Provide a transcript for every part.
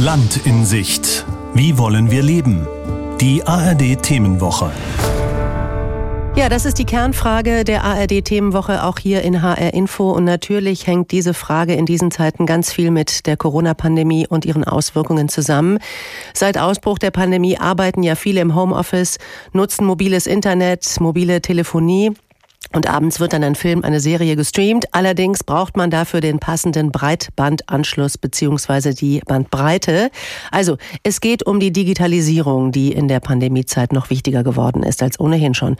Land in Sicht. Wie wollen wir leben? Die ARD Themenwoche. Ja, das ist die Kernfrage der ARD Themenwoche auch hier in HR Info und natürlich hängt diese Frage in diesen Zeiten ganz viel mit der Corona-Pandemie und ihren Auswirkungen zusammen. Seit Ausbruch der Pandemie arbeiten ja viele im Homeoffice, nutzen mobiles Internet, mobile Telefonie und abends wird dann ein Film, eine Serie gestreamt. Allerdings braucht man dafür den passenden Breitbandanschluss beziehungsweise die Bandbreite. Also es geht um die Digitalisierung, die in der Pandemiezeit noch wichtiger geworden ist als ohnehin schon.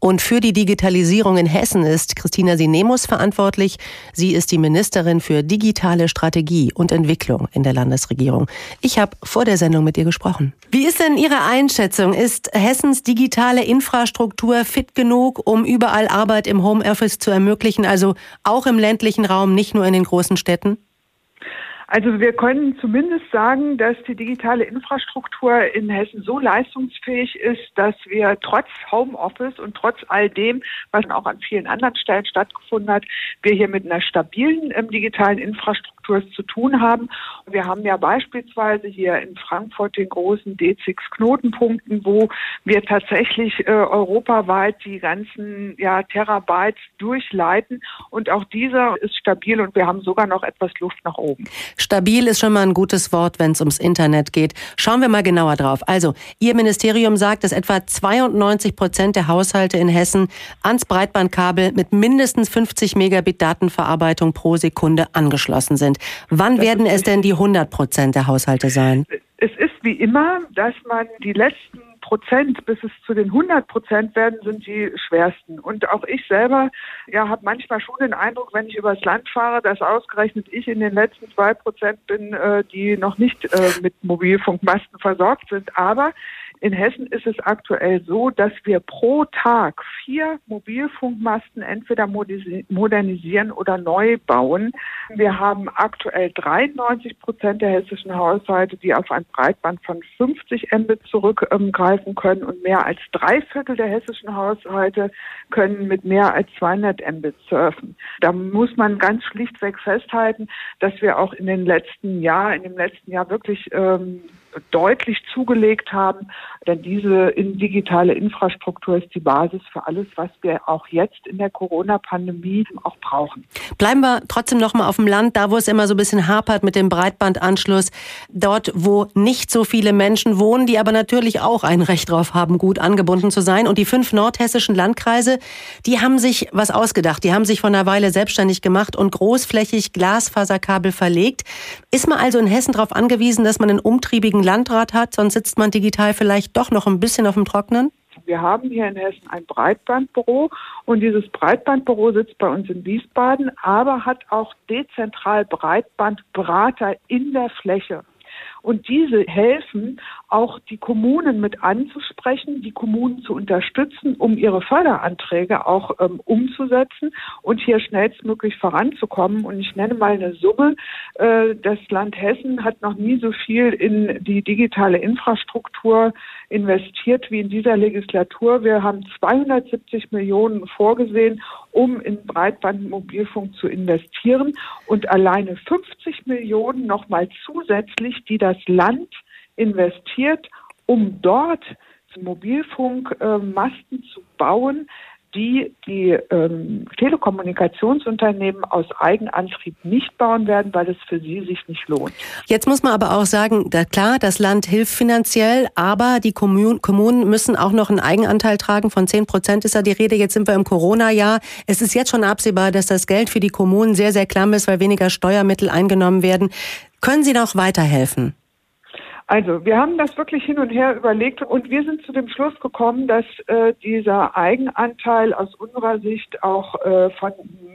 Und für die Digitalisierung in Hessen ist Christina Sinemus verantwortlich. Sie ist die Ministerin für digitale Strategie und Entwicklung in der Landesregierung. Ich habe vor der Sendung mit ihr gesprochen. Wie ist denn Ihre Einschätzung? Ist Hessens digitale Infrastruktur fit genug, um überall Arbeit im Homeoffice zu ermöglichen, also auch im ländlichen Raum, nicht nur in den großen Städten? Also wir können zumindest sagen, dass die digitale Infrastruktur in Hessen so leistungsfähig ist, dass wir trotz Homeoffice und trotz all dem, was auch an vielen anderen Stellen stattgefunden hat, wir hier mit einer stabilen ähm, digitalen Infrastruktur zu tun haben. Wir haben ja beispielsweise hier in Frankfurt den großen D6-Knotenpunkten, wo wir tatsächlich äh, europaweit die ganzen ja, Terabytes durchleiten. Und auch dieser ist stabil und wir haben sogar noch etwas Luft nach oben. Stabil ist schon mal ein gutes Wort, wenn es ums Internet geht. Schauen wir mal genauer drauf. Also, Ihr Ministerium sagt, dass etwa 92 Prozent der Haushalte in Hessen ans Breitbandkabel mit mindestens 50 Megabit Datenverarbeitung pro Sekunde angeschlossen sind. Wann das werden es denn die 100 Prozent der Haushalte sein? Es ist wie immer, dass man die letzten Prozent, bis es zu den 100 Prozent werden, sind die schwersten. Und auch ich selber ja, habe manchmal schon den Eindruck, wenn ich übers Land fahre, dass ausgerechnet ich in den letzten zwei Prozent bin, äh, die noch nicht äh, mit Mobilfunkmasten versorgt sind. Aber in Hessen ist es aktuell so, dass wir pro Tag vier Mobilfunkmasten entweder modernisieren oder neu bauen. Wir haben aktuell 93 Prozent der hessischen Haushalte, die auf ein Breitband von 50 Mbit zurückgreifen können und mehr als drei Viertel der hessischen Haushalte können mit mehr als 200 Mbit surfen. Da muss man ganz schlichtweg festhalten, dass wir auch in den letzten Jahr, in dem letzten Jahr wirklich ähm, deutlich zugelegt haben. Denn diese digitale Infrastruktur ist die Basis für alles, was wir auch jetzt in der Corona-Pandemie auch brauchen. Bleiben wir trotzdem noch mal auf dem Land, da wo es immer so ein bisschen hapert mit dem Breitbandanschluss. Dort, wo nicht so viele Menschen wohnen, die aber natürlich auch ein Recht darauf haben, gut angebunden zu sein. Und die fünf nordhessischen Landkreise, die haben sich was ausgedacht. Die haben sich vor einer Weile selbstständig gemacht und großflächig Glasfaserkabel verlegt. Ist man also in Hessen darauf angewiesen, dass man einen umtriebigen Landrat hat, sonst sitzt man digital vielleicht doch noch ein bisschen auf dem Trocknen? Wir haben hier in Hessen ein Breitbandbüro und dieses Breitbandbüro sitzt bei uns in Wiesbaden, aber hat auch dezentral Breitbandberater in der Fläche. Und diese helfen auch die Kommunen mit anzusprechen, die Kommunen zu unterstützen, um ihre Förderanträge auch ähm, umzusetzen und hier schnellstmöglich voranzukommen. Und ich nenne mal eine Summe. Äh, das Land Hessen hat noch nie so viel in die digitale Infrastruktur investiert wie in dieser Legislatur. Wir haben 270 Millionen vorgesehen, um in Breitbandmobilfunk zu investieren und alleine 50 Millionen nochmal zusätzlich, die das Land investiert, um dort Mobilfunkmasten zu bauen, die die ähm, Telekommunikationsunternehmen aus Eigenantrieb nicht bauen werden, weil es für sie sich nicht lohnt. Jetzt muss man aber auch sagen, da klar, das Land hilft finanziell, aber die Kommun Kommunen müssen auch noch einen Eigenanteil tragen. Von 10 Prozent ist da die Rede. Jetzt sind wir im Corona-Jahr. Es ist jetzt schon absehbar, dass das Geld für die Kommunen sehr, sehr klamm ist, weil weniger Steuermittel eingenommen werden. Können Sie noch weiterhelfen? Also, wir haben das wirklich hin und her überlegt und wir sind zu dem Schluss gekommen, dass äh, dieser Eigenanteil aus unserer Sicht auch äh, von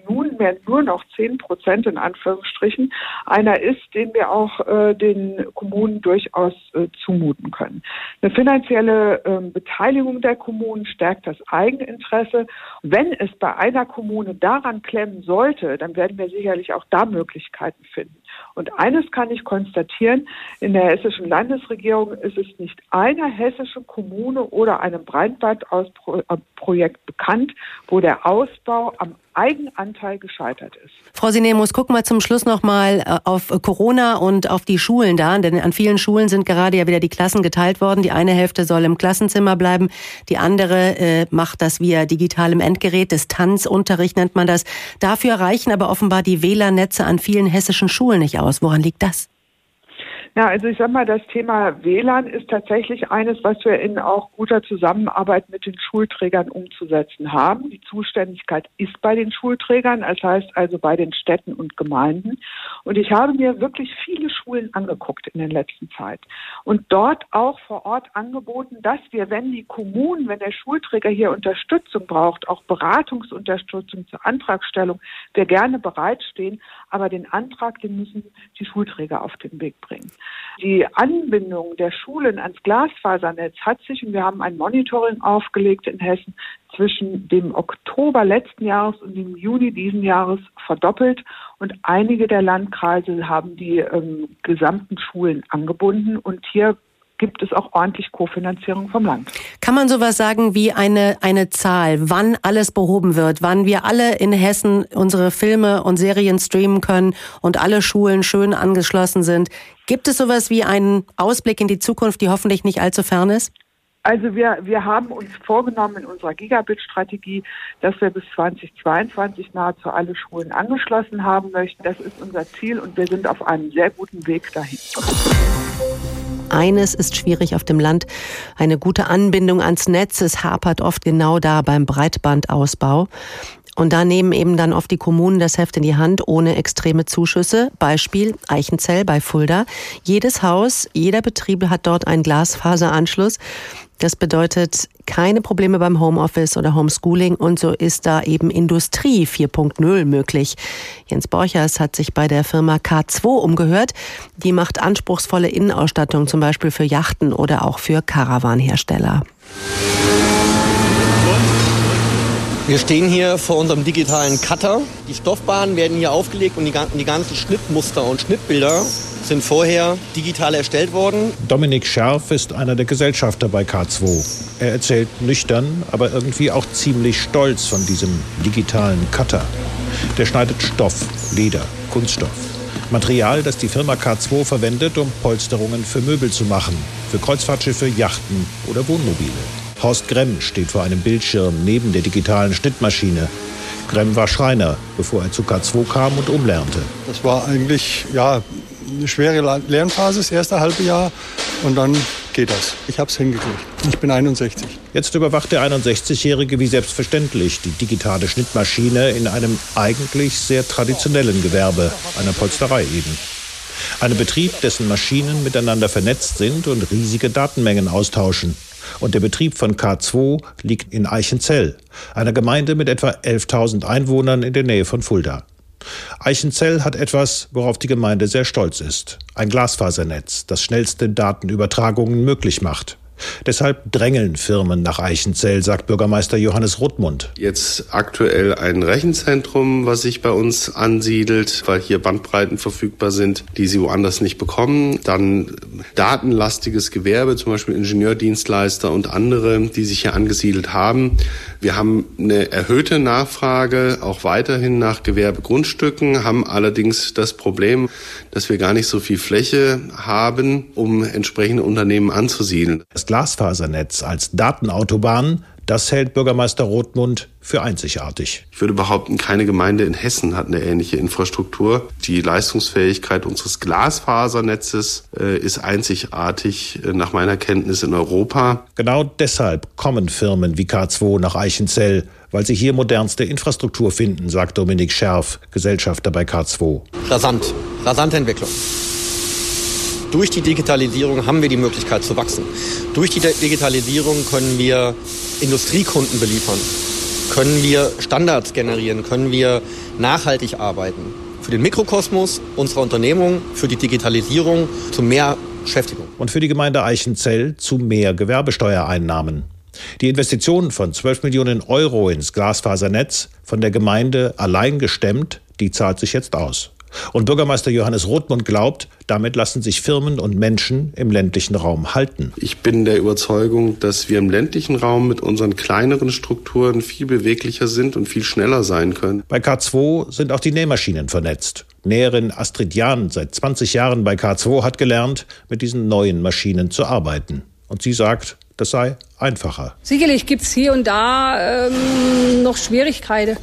nunmehr nur noch zehn Prozent in Anführungsstrichen einer ist, den wir auch äh, den Kommunen durchaus äh, zumuten können. Eine finanzielle ähm, Beteiligung der Kommunen stärkt das Eigeninteresse. Wenn es bei einer Kommune daran klemmen sollte, dann werden wir sicherlich auch da Möglichkeiten finden. Und eines kann ich konstatieren, in der hessischen Landesregierung ist es nicht einer hessischen Kommune oder einem Breitbandprojekt bekannt, wo der Ausbau am Eigenanteil gescheitert ist. Frau Sinemus, gucken wir zum Schluss noch mal äh, auf Corona und auf die Schulen da, denn an vielen Schulen sind gerade ja wieder die Klassen geteilt worden. Die eine Hälfte soll im Klassenzimmer bleiben, die andere äh, macht das via digitalem Endgerät, Distanzunterricht nennt man das. Dafür reichen aber offenbar die WLAN-Netze an vielen hessischen Schulen nicht aus. Woran liegt das? Ja, also ich sag mal, das Thema WLAN ist tatsächlich eines, was wir in auch guter Zusammenarbeit mit den Schulträgern umzusetzen haben. Die Zuständigkeit ist bei den Schulträgern, das heißt also bei den Städten und Gemeinden. Und ich habe mir wirklich viele Schulen angeguckt in der letzten Zeit und dort auch vor Ort angeboten, dass wir, wenn die Kommunen, wenn der Schulträger hier Unterstützung braucht, auch Beratungsunterstützung zur Antragstellung, wir gerne bereitstehen, aber den Antrag, den müssen die Schulträger auf den Weg bringen. Die Anbindung der Schulen ans Glasfasernetz hat sich, und wir haben ein Monitoring aufgelegt in Hessen, zwischen dem Oktober letzten Jahres und dem Juni diesen Jahres verdoppelt. Und einige der Landkreise haben die ähm, gesamten Schulen angebunden. Und hier gibt es auch ordentlich Kofinanzierung vom Land. Kann man sowas sagen wie eine, eine Zahl, wann alles behoben wird, wann wir alle in Hessen unsere Filme und Serien streamen können und alle Schulen schön angeschlossen sind? Gibt es sowas wie einen Ausblick in die Zukunft, die hoffentlich nicht allzu fern ist? Also wir, wir haben uns vorgenommen in unserer Gigabit-Strategie, dass wir bis 2022 nahezu alle Schulen angeschlossen haben möchten. Das ist unser Ziel und wir sind auf einem sehr guten Weg dahin. Eines ist schwierig auf dem Land, eine gute Anbindung ans Netz. Es hapert oft genau da beim Breitbandausbau. Und da nehmen eben dann oft die Kommunen das Heft in die Hand ohne extreme Zuschüsse. Beispiel Eichenzell bei Fulda. Jedes Haus, jeder Betrieb hat dort einen Glasfaseranschluss. Das bedeutet keine Probleme beim Homeoffice oder Homeschooling und so ist da eben Industrie 4.0 möglich. Jens Borchers hat sich bei der Firma K2 umgehört. Die macht anspruchsvolle Innenausstattung zum Beispiel für Yachten oder auch für Caravanhersteller. Wir stehen hier vor unserem digitalen Cutter. Die Stoffbahnen werden hier aufgelegt und die ganzen Schnittmuster und Schnittbilder sind vorher digital erstellt worden. Dominik Scherf ist einer der Gesellschafter bei K2. Er erzählt nüchtern, aber irgendwie auch ziemlich stolz von diesem digitalen Cutter. Der schneidet Stoff, Leder, Kunststoff. Material, das die Firma K2 verwendet, um Polsterungen für Möbel zu machen, für Kreuzfahrtschiffe, Yachten oder Wohnmobile. Horst Gremm steht vor einem Bildschirm neben der digitalen Schnittmaschine. Gremm war Schreiner, bevor er zu K2 kam und umlernte. Das war eigentlich ja, eine schwere Lernphase, das erste halbe Jahr. Und dann geht das. Ich habe es hingekriegt. Ich bin 61. Jetzt überwacht der 61-Jährige wie selbstverständlich die digitale Schnittmaschine in einem eigentlich sehr traditionellen Gewerbe, einer Polsterei eben. Einem Betrieb, dessen Maschinen miteinander vernetzt sind und riesige Datenmengen austauschen. Und der Betrieb von K2 liegt in Eichenzell, einer Gemeinde mit etwa 11.000 Einwohnern in der Nähe von Fulda. Eichenzell hat etwas, worauf die Gemeinde sehr stolz ist. Ein Glasfasernetz, das schnellste Datenübertragungen möglich macht. Deshalb drängeln Firmen nach Eichenzell, sagt Bürgermeister Johannes Rothmund. Jetzt aktuell ein Rechenzentrum, was sich bei uns ansiedelt, weil hier Bandbreiten verfügbar sind, die sie woanders nicht bekommen. Dann datenlastiges Gewerbe, zum Beispiel Ingenieurdienstleister und andere, die sich hier angesiedelt haben. Wir haben eine erhöhte Nachfrage auch weiterhin nach Gewerbegrundstücken, haben allerdings das Problem, dass wir gar nicht so viel Fläche haben, um entsprechende Unternehmen anzusiedeln. Das Glasfasernetz als Datenautobahn das hält Bürgermeister Rothmund für einzigartig. Ich würde behaupten, keine Gemeinde in Hessen hat eine ähnliche Infrastruktur. Die Leistungsfähigkeit unseres Glasfasernetzes äh, ist einzigartig äh, nach meiner Kenntnis in Europa. Genau deshalb kommen Firmen wie K2 nach Eichenzell, weil sie hier modernste Infrastruktur finden, sagt Dominik Scherf, Gesellschafter bei K2. Rasant, rasante Entwicklung. Durch die Digitalisierung haben wir die Möglichkeit zu wachsen. Durch die Digitalisierung können wir Industriekunden beliefern, können wir Standards generieren, können wir nachhaltig arbeiten. Für den Mikrokosmos unserer Unternehmung, für die Digitalisierung zu mehr Beschäftigung. Und für die Gemeinde Eichenzell zu mehr Gewerbesteuereinnahmen. Die Investitionen von 12 Millionen Euro ins Glasfasernetz von der Gemeinde allein gestemmt, die zahlt sich jetzt aus. Und Bürgermeister Johannes Rothmund glaubt, damit lassen sich Firmen und Menschen im ländlichen Raum halten. Ich bin der Überzeugung, dass wir im ländlichen Raum mit unseren kleineren Strukturen viel beweglicher sind und viel schneller sein können. Bei K2 sind auch die Nähmaschinen vernetzt. Näherin Astrid Jahn, seit 20 Jahren bei K2, hat gelernt, mit diesen neuen Maschinen zu arbeiten. Und sie sagt, das sei einfacher. Sicherlich gibt es hier und da ähm, noch Schwierigkeiten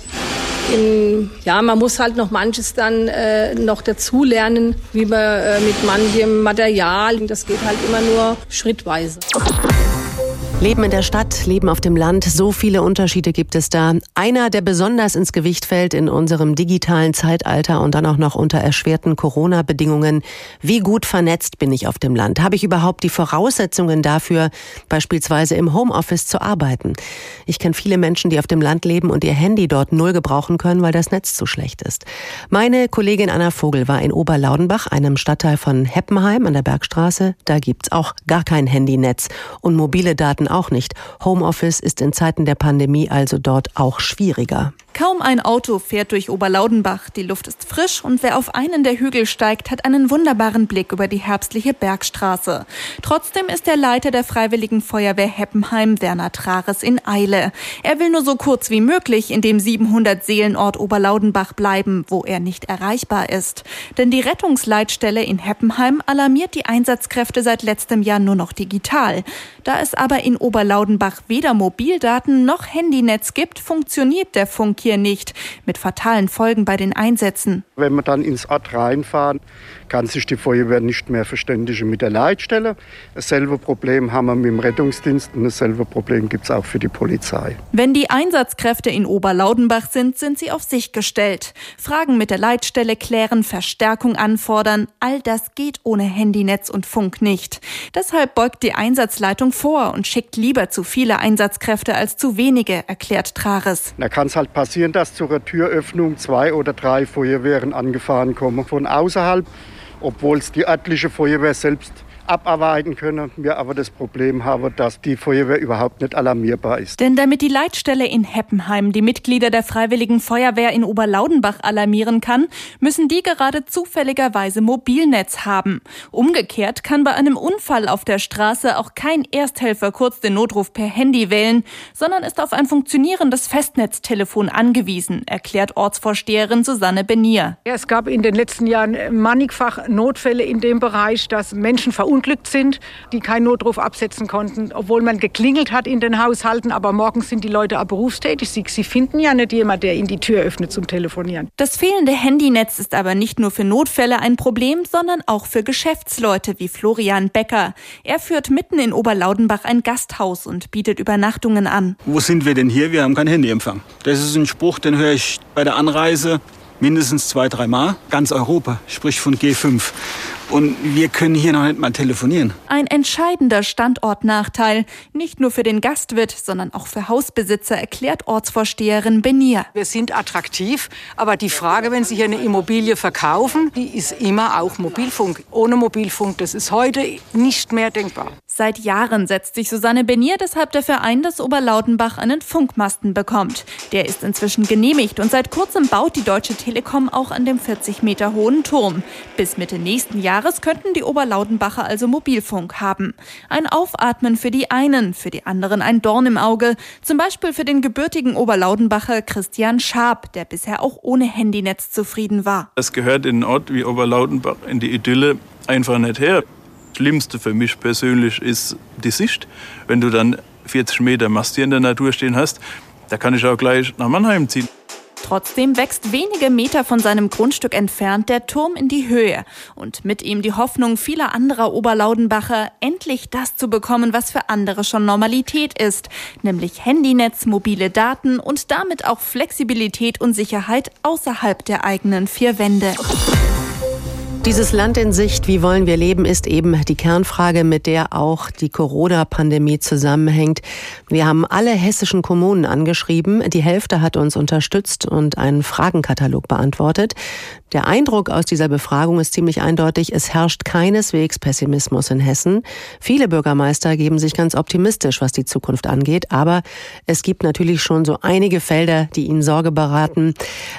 in, ja, man muss halt noch manches dann äh, noch dazulernen, wie man äh, mit manchem Material, das geht halt immer nur schrittweise. Leben in der Stadt, Leben auf dem Land, so viele Unterschiede gibt es da. Einer, der besonders ins Gewicht fällt in unserem digitalen Zeitalter und dann auch noch unter erschwerten Corona-Bedingungen. Wie gut vernetzt bin ich auf dem Land? Habe ich überhaupt die Voraussetzungen dafür, beispielsweise im Homeoffice zu arbeiten? Ich kenne viele Menschen, die auf dem Land leben und ihr Handy dort null gebrauchen können, weil das Netz zu schlecht ist. Meine Kollegin Anna Vogel war in Oberlaudenbach, einem Stadtteil von Heppenheim an der Bergstraße. Da gibt's auch gar kein Handynetz und mobile Daten auch nicht. Homeoffice ist in Zeiten der Pandemie also dort auch schwieriger. Kaum ein Auto fährt durch Oberlaudenbach. Die Luft ist frisch und wer auf einen der Hügel steigt, hat einen wunderbaren Blick über die herbstliche Bergstraße. Trotzdem ist der Leiter der Freiwilligen Feuerwehr Heppenheim, Werner Trares, in Eile. Er will nur so kurz wie möglich in dem 700 Seelenort Oberlaudenbach bleiben, wo er nicht erreichbar ist. Denn die Rettungsleitstelle in Heppenheim alarmiert die Einsatzkräfte seit letztem Jahr nur noch digital. Da es aber in Oberlaudenbach weder Mobildaten noch Handynetz gibt, funktioniert der Funk hier nicht, mit fatalen Folgen bei den Einsätzen. Wenn wir dann ins Ort reinfahren, kann sich die Feuerwehr nicht mehr verständigen mit der Leitstelle. Dasselbe Problem haben wir mit dem Rettungsdienst und dasselbe Problem gibt es auch für die Polizei. Wenn die Einsatzkräfte in Oberlaudenbach sind, sind sie auf sich gestellt. Fragen mit der Leitstelle klären, Verstärkung anfordern, all das geht ohne Handynetz und Funk nicht. Deshalb beugt die Einsatzleitung vor und schickt lieber zu viele Einsatzkräfte als zu wenige, erklärt Trares. Da kann es halt passieren, dass zur Türöffnung zwei oder drei Feuerwehren angefahren kommen von außerhalb obwohl es die örtliche Feuerwehr selbst abarbeiten können. Wir aber das Problem haben, dass die Feuerwehr überhaupt nicht alarmierbar ist. Denn damit die Leitstelle in Heppenheim die Mitglieder der Freiwilligen Feuerwehr in Oberlaudenbach alarmieren kann, müssen die gerade zufälligerweise Mobilnetz haben. Umgekehrt kann bei einem Unfall auf der Straße auch kein Ersthelfer kurz den Notruf per Handy wählen, sondern ist auf ein funktionierendes Festnetztelefon angewiesen, erklärt Ortsvorsteherin Susanne Benier. Ja, es gab in den letzten Jahren mannigfach Notfälle in dem Bereich, dass Menschen verursacht verunglückt sind, die keinen Notruf absetzen konnten, obwohl man geklingelt hat in den Haushalten. Aber morgens sind die Leute auch berufstätig. Sie, sie finden ja nicht jemand, der ihnen die Tür öffnet zum Telefonieren. Das fehlende Handynetz ist aber nicht nur für Notfälle ein Problem, sondern auch für Geschäftsleute wie Florian Becker. Er führt mitten in Oberlaudenbach ein Gasthaus und bietet Übernachtungen an. Wo sind wir denn hier? Wir haben kein Handyempfang. Das ist ein Spruch, den höre ich bei der Anreise mindestens zwei, dreimal. Ganz Europa, sprich von G5. Und wir können hier noch nicht mal telefonieren. Ein entscheidender Standortnachteil. Nicht nur für den Gastwirt, sondern auch für Hausbesitzer, erklärt Ortsvorsteherin Benier. Wir sind attraktiv, aber die Frage, wenn Sie hier eine Immobilie verkaufen, die ist immer auch Mobilfunk. Ohne Mobilfunk, das ist heute nicht mehr denkbar. Seit Jahren setzt sich Susanne Benier deshalb dafür ein, dass Oberlautenbach einen Funkmasten bekommt. Der ist inzwischen genehmigt und seit kurzem baut die Deutsche Telekom auch an dem 40 Meter hohen Turm. Bis Mitte nächsten Jahres könnten die Oberlautenbacher also Mobilfunk haben. Ein Aufatmen für die einen, für die anderen ein Dorn im Auge. Zum Beispiel für den gebürtigen Oberlaudenbacher Christian Schaab, der bisher auch ohne Handynetz zufrieden war. Das gehört in einen Ort wie Oberlautenbach in die Idylle einfach nicht her. Schlimmste für mich persönlich ist die Sicht. Wenn du dann 40 Meter Mast hier in der Natur stehen hast, da kann ich auch gleich nach Mannheim ziehen. Trotzdem wächst wenige Meter von seinem Grundstück entfernt der Turm in die Höhe und mit ihm die Hoffnung vieler anderer Oberlaudenbacher, endlich das zu bekommen, was für andere schon Normalität ist, nämlich Handynetz, mobile Daten und damit auch Flexibilität und Sicherheit außerhalb der eigenen vier Wände. Dieses Land in Sicht, wie wollen wir leben, ist eben die Kernfrage, mit der auch die Corona-Pandemie zusammenhängt. Wir haben alle hessischen Kommunen angeschrieben. Die Hälfte hat uns unterstützt und einen Fragenkatalog beantwortet. Der Eindruck aus dieser Befragung ist ziemlich eindeutig. Es herrscht keineswegs Pessimismus in Hessen. Viele Bürgermeister geben sich ganz optimistisch, was die Zukunft angeht. Aber es gibt natürlich schon so einige Felder, die ihnen Sorge beraten.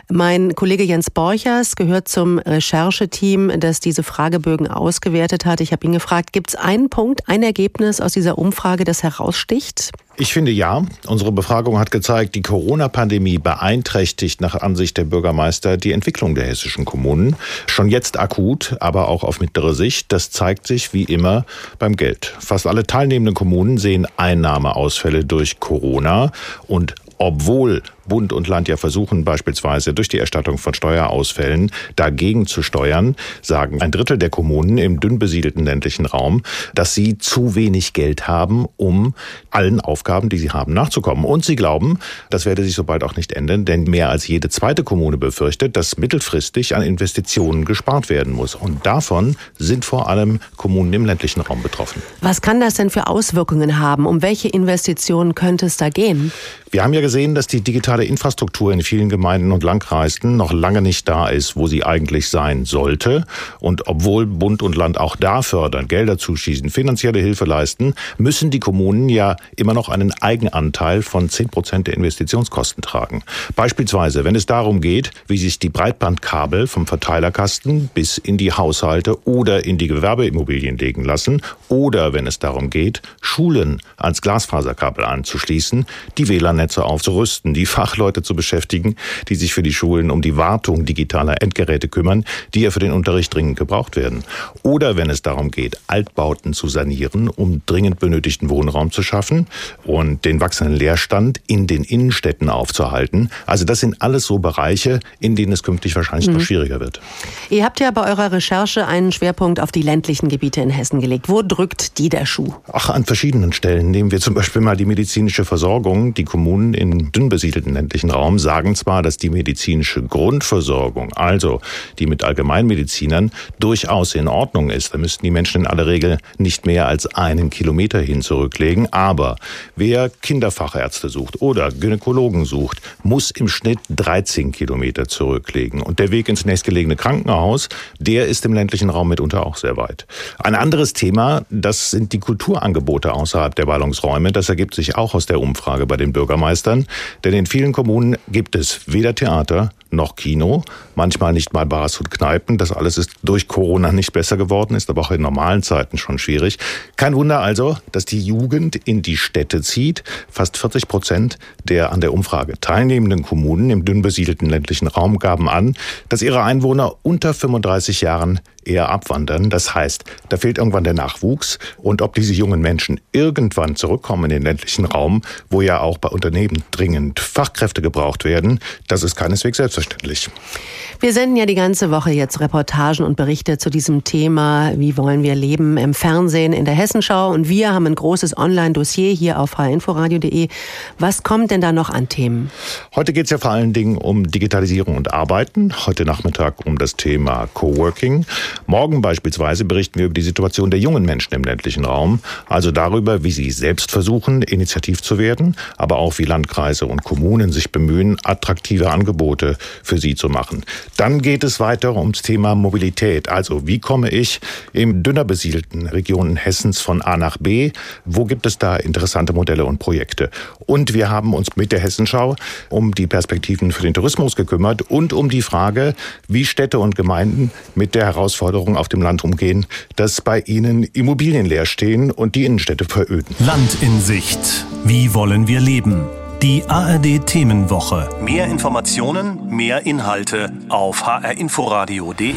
Mein Kollege Jens Borchers gehört zum Rechercheteam, das diese Fragebögen ausgewertet hat. Ich habe ihn gefragt, gibt es einen Punkt, ein Ergebnis aus dieser Umfrage, das heraussticht? Ich finde ja. Unsere Befragung hat gezeigt, die Corona-Pandemie beeinträchtigt nach Ansicht der Bürgermeister die Entwicklung der hessischen Kommunen. Schon jetzt akut, aber auch auf mittlere Sicht. Das zeigt sich wie immer beim Geld. Fast alle teilnehmenden Kommunen sehen Einnahmeausfälle durch Corona und obwohl Bund und Land ja versuchen, beispielsweise durch die Erstattung von Steuerausfällen dagegen zu steuern, sagen ein Drittel der Kommunen im dünn besiedelten ländlichen Raum, dass sie zu wenig Geld haben, um allen Aufgaben, die sie haben, nachzukommen. Und sie glauben, das werde sich so bald auch nicht ändern, denn mehr als jede zweite Kommune befürchtet, dass mittelfristig an Investitionen gespart werden muss. Und davon sind vor allem Kommunen im ländlichen Raum betroffen. Was kann das denn für Auswirkungen haben? Um welche Investitionen könnte es da gehen? Wir haben ja gesehen, dass die digitale Infrastruktur in vielen Gemeinden und Landkreisen noch lange nicht da ist, wo sie eigentlich sein sollte. Und obwohl Bund und Land auch da fördern, Gelder zuschießen, finanzielle Hilfe leisten, müssen die Kommunen ja immer noch einen Eigenanteil von 10 Prozent der Investitionskosten tragen. Beispielsweise, wenn es darum geht, wie sich die Breitbandkabel vom Verteilerkasten bis in die Haushalte oder in die Gewerbeimmobilien legen lassen oder wenn es darum geht, Schulen ans Glasfaserkabel anzuschließen, die WLAN Netze aufzurüsten, die Fachleute zu beschäftigen, die sich für die Schulen um die Wartung digitaler Endgeräte kümmern, die ja für den Unterricht dringend gebraucht werden. Oder wenn es darum geht, Altbauten zu sanieren, um dringend benötigten Wohnraum zu schaffen und den wachsenden Leerstand in den Innenstädten aufzuhalten. Also das sind alles so Bereiche, in denen es künftig wahrscheinlich mhm. noch schwieriger wird. Ihr habt ja bei eurer Recherche einen Schwerpunkt auf die ländlichen Gebiete in Hessen gelegt. Wo drückt die der Schuh? Ach, an verschiedenen Stellen. Nehmen wir zum Beispiel mal die medizinische Versorgung. Die Kommunen im dünn besiedelten ländlichen Raum sagen zwar, dass die medizinische Grundversorgung, also die mit Allgemeinmedizinern, durchaus in Ordnung ist. Da müssten die Menschen in aller Regel nicht mehr als einen Kilometer hin zurücklegen. Aber wer Kinderfachärzte sucht oder Gynäkologen sucht, muss im Schnitt 13 Kilometer zurücklegen. Und der Weg ins nächstgelegene Krankenhaus, der ist im ländlichen Raum mitunter auch sehr weit. Ein anderes Thema, das sind die Kulturangebote außerhalb der Ballungsräume. Das ergibt sich auch aus der Umfrage bei den Bürgermeistern. Denn in vielen Kommunen gibt es weder Theater noch Kino, manchmal nicht mal Bars und Kneipen. Das alles ist durch Corona nicht besser geworden, ist aber auch in normalen Zeiten schon schwierig. Kein Wunder also, dass die Jugend in die Städte zieht. Fast 40 Prozent der an der Umfrage teilnehmenden Kommunen im dünn besiedelten ländlichen Raum gaben an, dass ihre Einwohner unter 35 Jahren eher abwandern. Das heißt, da fehlt irgendwann der Nachwuchs. Und ob diese jungen Menschen irgendwann zurückkommen in den ländlichen Raum, wo ja auch bei Unternehmen dringend Fachkräfte gebraucht werden, das ist keineswegs selbstverständlich. Wir senden ja die ganze Woche jetzt Reportagen und Berichte zu diesem Thema, wie wollen wir leben im Fernsehen in der Hessenschau. Und wir haben ein großes Online-Dossier hier auf hinforadio.de. Was kommt denn da noch an Themen? Heute geht es ja vor allen Dingen um Digitalisierung und Arbeiten. Heute Nachmittag um das Thema Coworking. Morgen beispielsweise berichten wir über die Situation der jungen Menschen im ländlichen Raum. Also darüber, wie sie selbst versuchen, initiativ zu werden, aber auch wie Landkreise und Kommunen sich bemühen, attraktive Angebote für sie zu machen. Dann geht es weiter ums Thema Mobilität. Also wie komme ich in dünner besiedelten Regionen Hessens von A nach B? Wo gibt es da interessante Modelle und Projekte? Und wir haben uns mit der Hessenschau um die Perspektiven für den Tourismus gekümmert und um die Frage, wie Städte und Gemeinden mit der Herausforderung auf dem Land umgehen, dass bei ihnen Immobilien leer stehen und die Innenstädte veröden. Land in Sicht. Wie wollen wir leben? Die ARD Themenwoche. Mehr Informationen, mehr Inhalte auf hrinforadio.de.